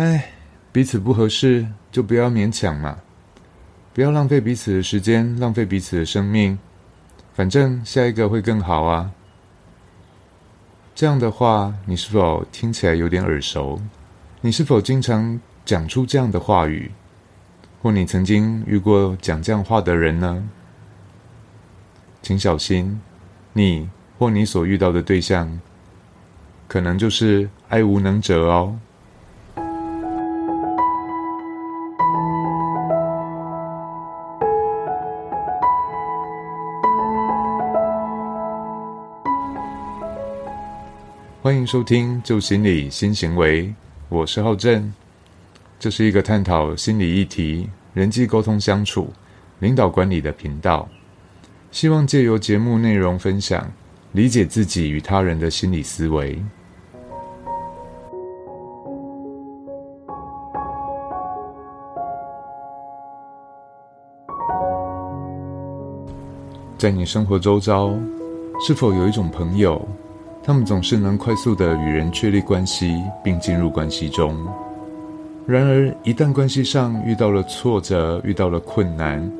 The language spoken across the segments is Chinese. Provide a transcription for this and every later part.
哎，彼此不合适就不要勉强嘛，不要浪费彼此的时间，浪费彼此的生命，反正下一个会更好啊。这样的话，你是否听起来有点耳熟？你是否经常讲出这样的话语？或你曾经遇过讲这样话的人呢？请小心，你或你所遇到的对象，可能就是爱无能者哦。欢迎收听《旧心理新行为》，我是浩正。这是一个探讨心理议题、人际沟通相处、领导管理的频道。希望借由节目内容分享，理解自己与他人的心理思维。在你生活周遭，是否有一种朋友？他们总是能快速的与人确立关系，并进入关系中。然而，一旦关系上遇到了挫折、遇到了困难，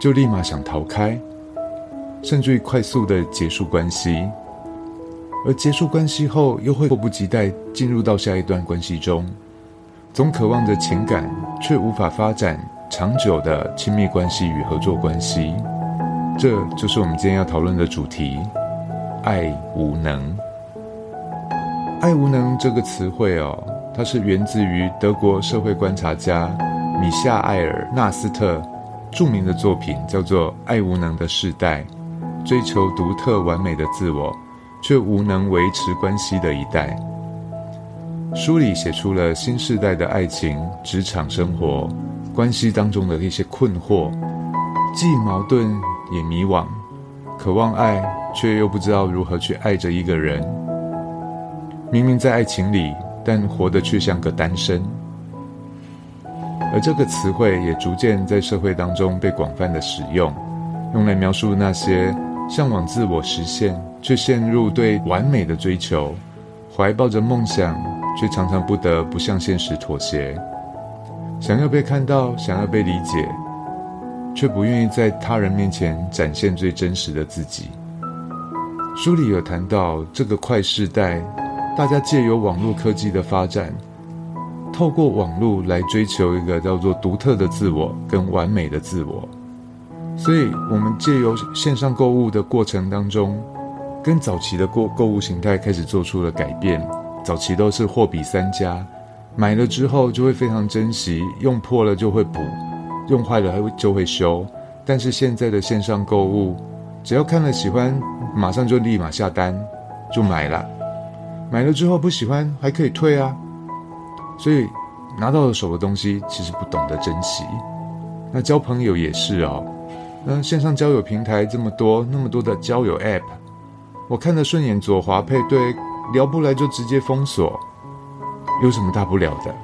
就立马想逃开，甚至于快速的结束关系。而结束关系后，又会迫不及待进入到下一段关系中，总渴望着情感，却无法发展长久的亲密关系与合作关系。这就是我们今天要讨论的主题：爱无能。爱无能这个词汇哦，它是源自于德国社会观察家米夏埃尔纳斯特著名的作品，叫做《爱无能的时代》，追求独特完美的自我，却无能维持关系的一代。书里写出了新时代的爱情、职场生活、关系当中的一些困惑，既矛盾也迷惘，渴望爱，却又不知道如何去爱着一个人。明明在爱情里，但活得却像个单身。而这个词汇也逐渐在社会当中被广泛的使用，用来描述那些向往自我实现却陷入对完美的追求，怀抱着梦想却常常不得不向现实妥协，想要被看到，想要被理解，却不愿意在他人面前展现最真实的自己。书里有谈到这个快时代。大家借由网络科技的发展，透过网络来追求一个叫做独特的自我跟完美的自我。所以，我们借由线上购物的过程当中，跟早期的购购物形态开始做出了改变。早期都是货比三家，买了之后就会非常珍惜，用破了就会补，用坏了还会就会修。但是现在的线上购物，只要看了喜欢，马上就立马下单，就买了。买了之后不喜欢还可以退啊，所以拿到了手的东西其实不懂得珍惜。那交朋友也是哦，那线上交友平台这么多，那么多的交友 App，我看得顺眼左滑配对，聊不来就直接封锁，有什么大不了的？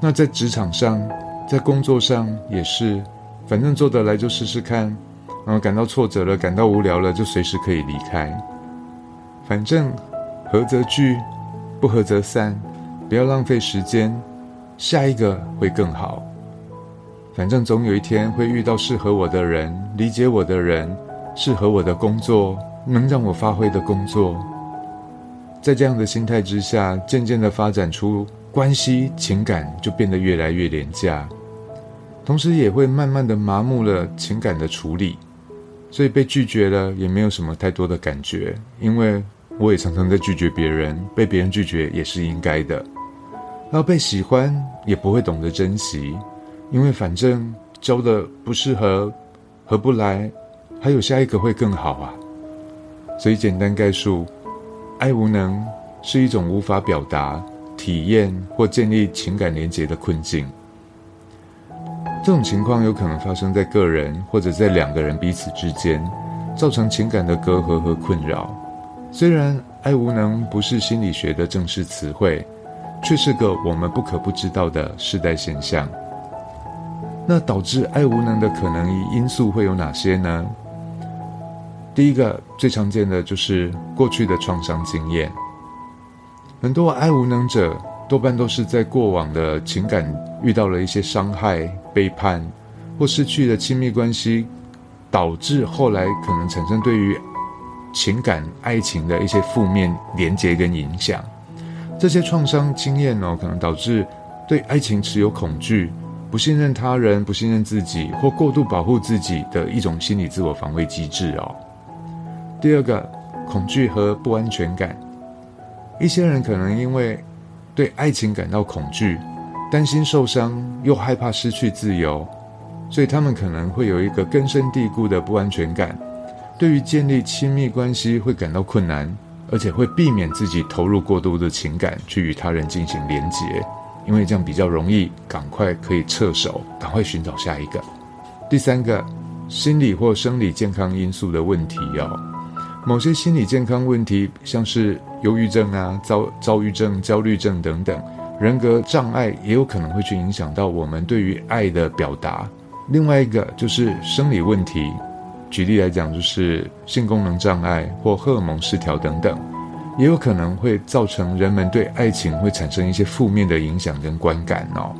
那在职场上，在工作上也是，反正做得来就试试看，然后感到挫折了，感到无聊了就随时可以离开，反正。合则聚，不合则散，不要浪费时间，下一个会更好。反正总有一天会遇到适合我的人，理解我的人，适合我的工作，能让我发挥的工作。在这样的心态之下，渐渐的发展出关系情感，就变得越来越廉价，同时也会慢慢的麻木了情感的处理，所以被拒绝了也没有什么太多的感觉，因为。我也常常在拒绝别人，被别人拒绝也是应该的。要被喜欢也不会懂得珍惜，因为反正交的不适合，合不来，还有下一个会更好啊。所以简单概述，爱无能是一种无法表达、体验或建立情感连结的困境。这种情况有可能发生在个人或者在两个人彼此之间，造成情感的隔阂和困扰。虽然爱无能不是心理学的正式词汇，却是个我们不可不知道的世代现象。那导致爱无能的可能因素会有哪些呢？第一个最常见的就是过去的创伤经验。很多爱无能者多半都是在过往的情感遇到了一些伤害、背叛，或失去了亲密关系，导致后来可能产生对于情感、爱情的一些负面连结跟影响。这些创伤经验哦，可能导致对爱情持有恐惧。不信任他人、不信任自己或过度保护自己的一种心理自我防卫机制哦。第二个，恐惧和不安全感。一些人可能因为对爱情感到恐惧，担心受伤，又害怕失去自由，所以他们可能会有一个根深蒂固的不安全感，对于建立亲密关系会感到困难，而且会避免自己投入过多的情感去与他人进行连结。因为这样比较容易，赶快可以撤手，赶快寻找下一个。第三个，心理或生理健康因素的问题哦。某些心理健康问题，像是忧郁症啊、躁躁郁症、焦虑症等等，人格障碍也有可能会去影响到我们对于爱的表达。另外一个就是生理问题，举例来讲，就是性功能障碍或荷尔蒙失调等等。也有可能会造成人们对爱情会产生一些负面的影响跟观感哦。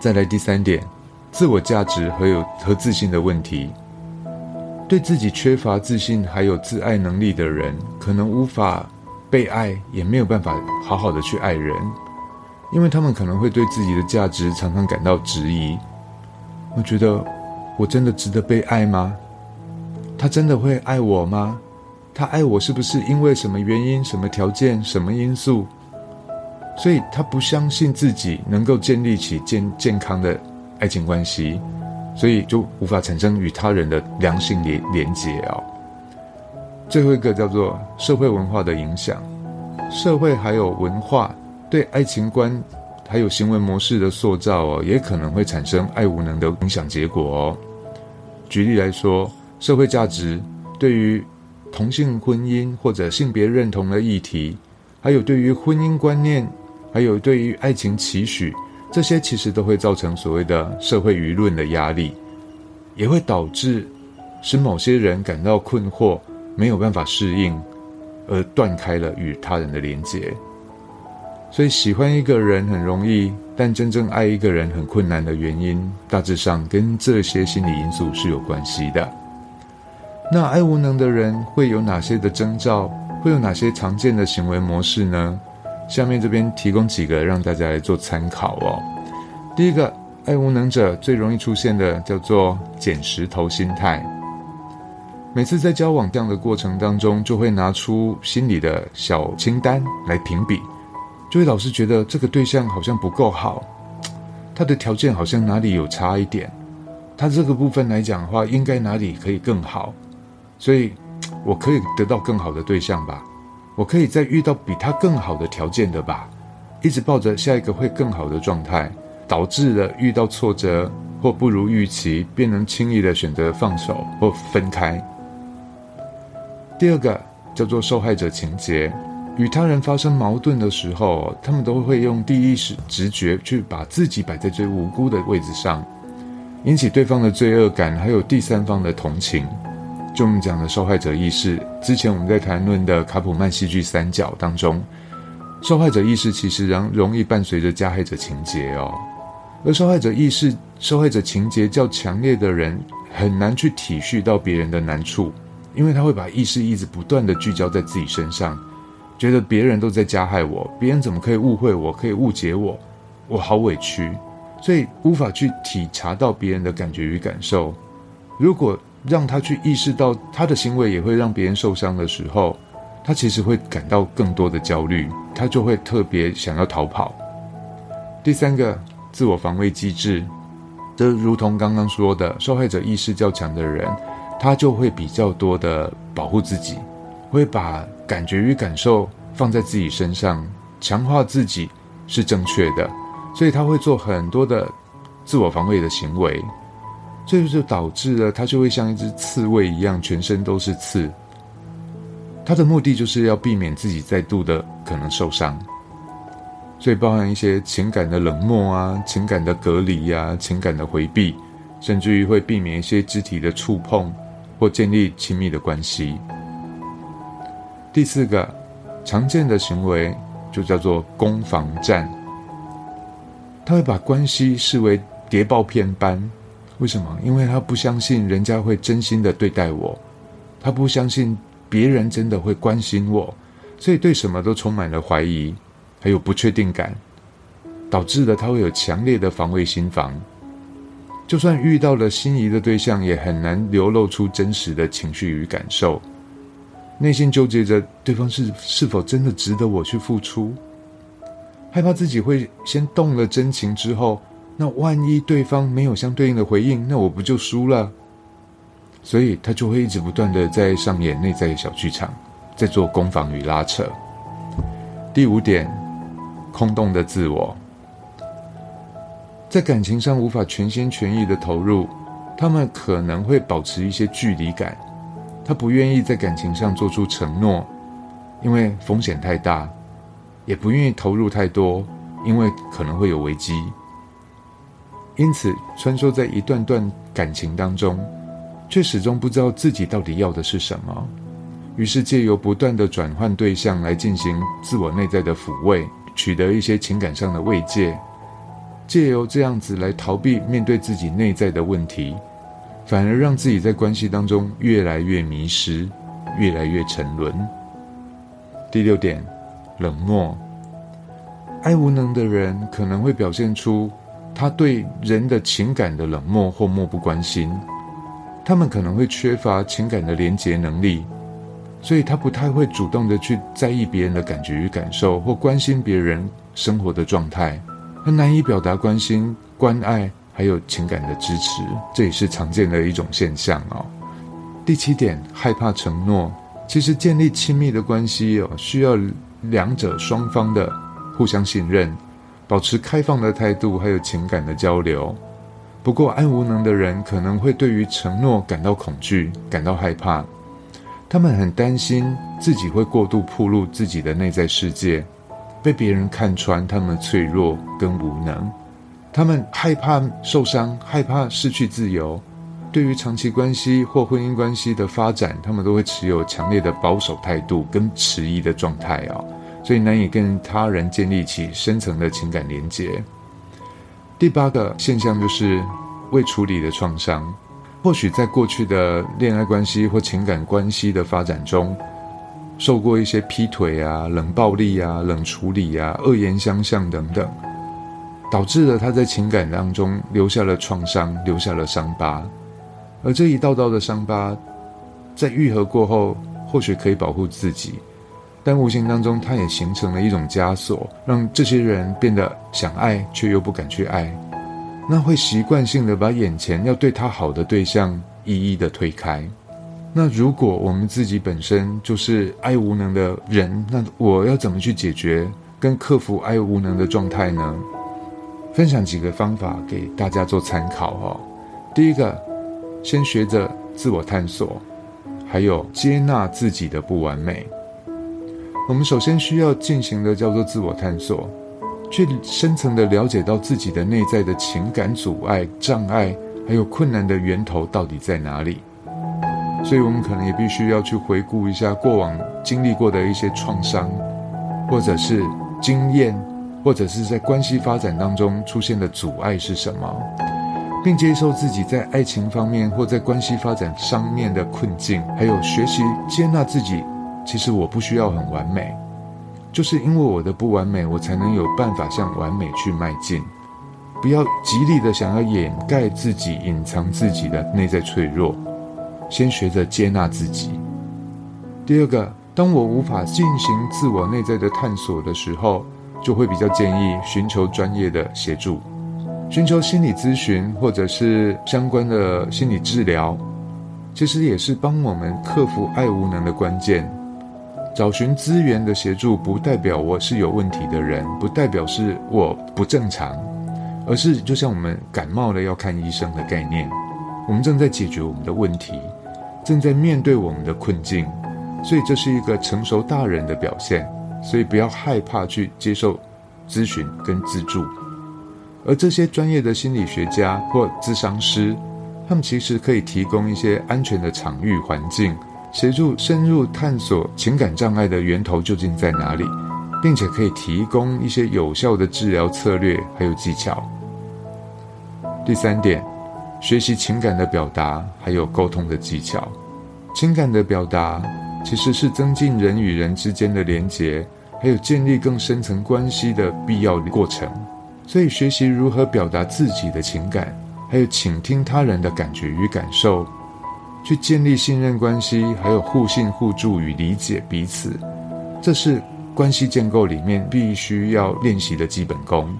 再来第三点，自我价值和有和自信的问题。对自己缺乏自信还有自爱能力的人，可能无法被爱，也没有办法好好的去爱人，因为他们可能会对自己的价值常常感到质疑。我觉得，我真的值得被爱吗？他真的会爱我吗？他爱我是不是因为什么原因、什么条件、什么因素？所以他不相信自己能够建立起健健康的爱情关系，所以就无法产生与他人的良性连连接哦。最后一个叫做社会文化的影响，社会还有文化对爱情观还有行为模式的塑造哦，也可能会产生爱无能的影响结果哦。举例来说，社会价值对于同性婚姻或者性别认同的议题，还有对于婚姻观念，还有对于爱情期许，这些其实都会造成所谓的社会舆论的压力，也会导致使某些人感到困惑，没有办法适应，而断开了与他人的连结。所以，喜欢一个人很容易，但真正爱一个人很困难的原因，大致上跟这些心理因素是有关系的。那爱无能的人会有哪些的征兆？会有哪些常见的行为模式呢？下面这边提供几个让大家来做参考哦。第一个，爱无能者最容易出现的叫做捡石头心态。每次在交往这样的过程当中，就会拿出心里的小清单来评比，就会老是觉得这个对象好像不够好，他的条件好像哪里有差一点，他这个部分来讲的话，应该哪里可以更好。所以，我可以得到更好的对象吧，我可以再遇到比他更好的条件的吧，一直抱着下一个会更好的状态，导致了遇到挫折或不如预期，便能轻易的选择放手或分开。第二个叫做受害者情节，与他人发生矛盾的时候，他们都会用第一时直觉去把自己摆在最无辜的位置上，引起对方的罪恶感，还有第三方的同情。就我们讲的受害者意识，之前我们在谈论的卡普曼戏剧三角当中，受害者意识其实仍容易伴随着加害者情节哦。而受害者意识、受害者情节较强烈的人，很难去体恤到别人的难处，因为他会把意识一直不断的聚焦在自己身上，觉得别人都在加害我，别人怎么可以误会我，可以误解我，我好委屈，所以无法去体察到别人的感觉与感受。如果让他去意识到他的行为也会让别人受伤的时候，他其实会感到更多的焦虑，他就会特别想要逃跑。第三个，自我防卫机制，这如同刚刚说的，受害者意识较强的人，他就会比较多的保护自己，会把感觉与感受放在自己身上，强化自己是正确的，所以他会做很多的自我防卫的行为。这就就导致了他就会像一只刺猬一样，全身都是刺。他的目的就是要避免自己再度的可能受伤，所以包含一些情感的冷漠啊、情感的隔离呀、情感的回避，甚至于会避免一些肢体的触碰或建立亲密的关系。第四个常见的行为就叫做攻防战。他会把关系视为谍报片般，为什么？因为他不相信人家会真心的对待我，他不相信别人真的会关心我，所以对什么都充满了怀疑，还有不确定感，导致了他会有强烈的防卫心防。就算遇到了心仪的对象，也很难流露出真实的情绪与感受，内心纠结着对方是是否真的值得我去付出。害怕自己会先动了真情之后，那万一对方没有相对应的回应，那我不就输了？所以他就会一直不断的在上演内在的小剧场，在做攻防与拉扯。第五点，空洞的自我，在感情上无法全心全意的投入，他们可能会保持一些距离感，他不愿意在感情上做出承诺，因为风险太大。也不愿意投入太多，因为可能会有危机。因此，穿梭在一段段感情当中，却始终不知道自己到底要的是什么。于是，借由不断的转换对象来进行自我内在的抚慰，取得一些情感上的慰藉。借由这样子来逃避面对自己内在的问题，反而让自己在关系当中越来越迷失，越来越沉沦。第六点。冷漠、爱无能的人可能会表现出他对人的情感的冷漠或漠不关心。他们可能会缺乏情感的连结能力，所以他不太会主动的去在意别人的感觉与感受，或关心别人生活的状态。他难以表达关心、关爱，还有情感的支持，这也是常见的一种现象哦。第七点，害怕承诺。其实建立亲密的关系哦，需要。两者双方的互相信任，保持开放的态度，还有情感的交流。不过，爱无能的人可能会对于承诺感到恐惧，感到害怕。他们很担心自己会过度暴露自己的内在世界，被别人看穿他们脆弱跟无能。他们害怕受伤，害怕失去自由。对于长期关系或婚姻关系的发展，他们都会持有强烈的保守态度跟迟疑的状态啊，所以难以跟他人建立起深层的情感连结。第八个现象就是未处理的创伤，或许在过去的恋爱关系或情感关系的发展中，受过一些劈腿啊、冷暴力啊、冷处理啊、恶言相向等等，导致了他在情感当中留下了创伤，留下了伤疤。而这一道道的伤疤，在愈合过后，或许可以保护自己，但无形当中，它也形成了一种枷锁，让这些人变得想爱却又不敢去爱。那会习惯性的把眼前要对他好的对象一一的推开。那如果我们自己本身就是爱无能的人，那我要怎么去解决跟克服爱无能的状态呢？分享几个方法给大家做参考哦。第一个。先学着自我探索，还有接纳自己的不完美。我们首先需要进行的叫做自我探索，去深层的了解到自己的内在的情感阻碍、障碍，还有困难的源头到底在哪里。所以，我们可能也必须要去回顾一下过往经历过的一些创伤，或者是经验，或者是在关系发展当中出现的阻碍是什么。并接受自己在爱情方面或在关系发展上面的困境，还有学习接纳自己。其实我不需要很完美，就是因为我的不完美，我才能有办法向完美去迈进。不要极力的想要掩盖自己、隐藏自己的内在脆弱，先学着接纳自己。第二个，当我无法进行自我内在的探索的时候，就会比较建议寻求专业的协助。寻求心理咨询或者是相关的心理治疗，其实也是帮我们克服爱无能的关键。找寻资源的协助，不代表我是有问题的人，不代表是我不正常，而是就像我们感冒了要看医生的概念。我们正在解决我们的问题，正在面对我们的困境，所以这是一个成熟大人的表现。所以不要害怕去接受咨询跟资助。而这些专业的心理学家或咨商师，他们其实可以提供一些安全的场域环境，协助深入探索情感障碍的源头究竟在哪里，并且可以提供一些有效的治疗策略还有技巧。第三点，学习情感的表达还有沟通的技巧。情感的表达其实是增进人与人之间的连结，还有建立更深层关系的必要过程。所以，学习如何表达自己的情感，还有倾听他人的感觉与感受，去建立信任关系，还有互信互助与理解彼此，这是关系建构里面必须要练习的基本功。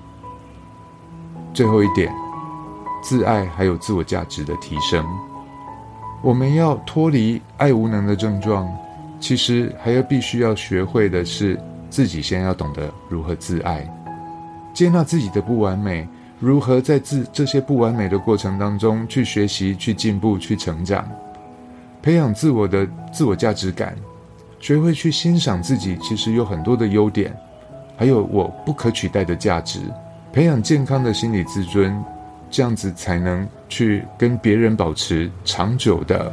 最后一点，自爱还有自我价值的提升。我们要脱离爱无能的症状，其实还要必须要学会的是，自己先要懂得如何自爱，接纳自己的不完美，如何在自这些不完美的过程当中去学习、去进步、去成长，培养自我的自我价值感，学会去欣赏自己其实有很多的优点，还有我不可取代的价值，培养健康的心理自尊。这样子才能去跟别人保持长久的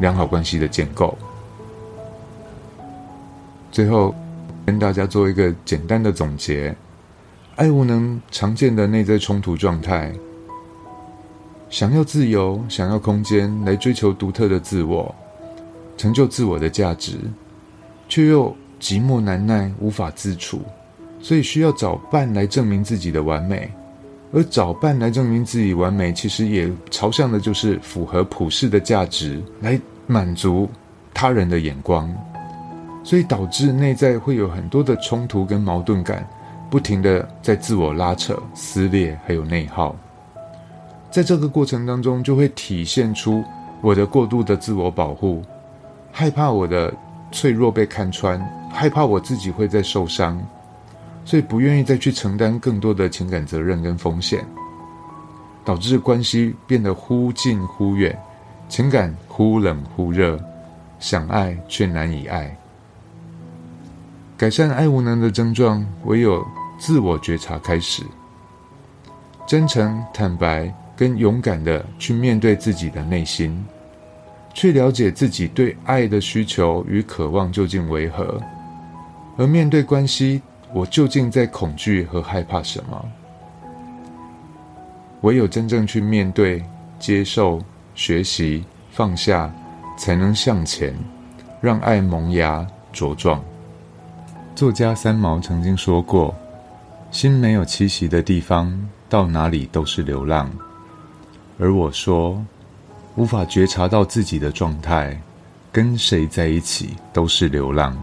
良好关系的建构。最后，跟大家做一个简单的总结：爱无能常见的内在冲突状态，想要自由，想要空间来追求独特的自我，成就自我的价值，却又寂寞难耐，无法自处，所以需要找伴来证明自己的完美。而找伴来证明自己完美，其实也朝向的就是符合普世的价值，来满足他人的眼光，所以导致内在会有很多的冲突跟矛盾感，不停的在自我拉扯、撕裂，还有内耗。在这个过程当中，就会体现出我的过度的自我保护，害怕我的脆弱被看穿，害怕我自己会在受伤。所以不愿意再去承担更多的情感责任跟风险，导致关系变得忽近忽远，情感忽冷忽热，想爱却难以爱。改善爱无能的症状，唯有自我觉察开始，真诚、坦白跟勇敢的去面对自己的内心，去了解自己对爱的需求与渴望究竟为何，而面对关系。我究竟在恐惧和害怕什么？唯有真正去面对、接受、学习、放下，才能向前，让爱萌芽茁壮。作家三毛曾经说过：“心没有栖息的地方，到哪里都是流浪。”而我说：“无法觉察到自己的状态，跟谁在一起都是流浪。”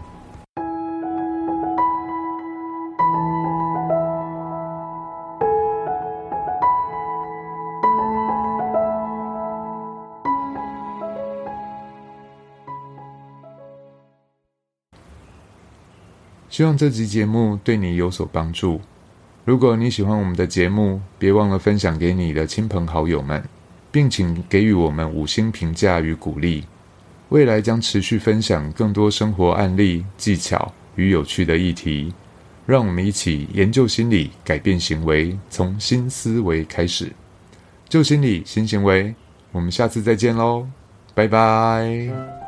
希望这集节目对你有所帮助。如果你喜欢我们的节目，别忘了分享给你的亲朋好友们，并请给予我们五星评价与鼓励。未来将持续分享更多生活案例、技巧与有趣的议题，让我们一起研究心理，改变行为，从新思维开始。旧心理，新行为。我们下次再见喽，拜拜。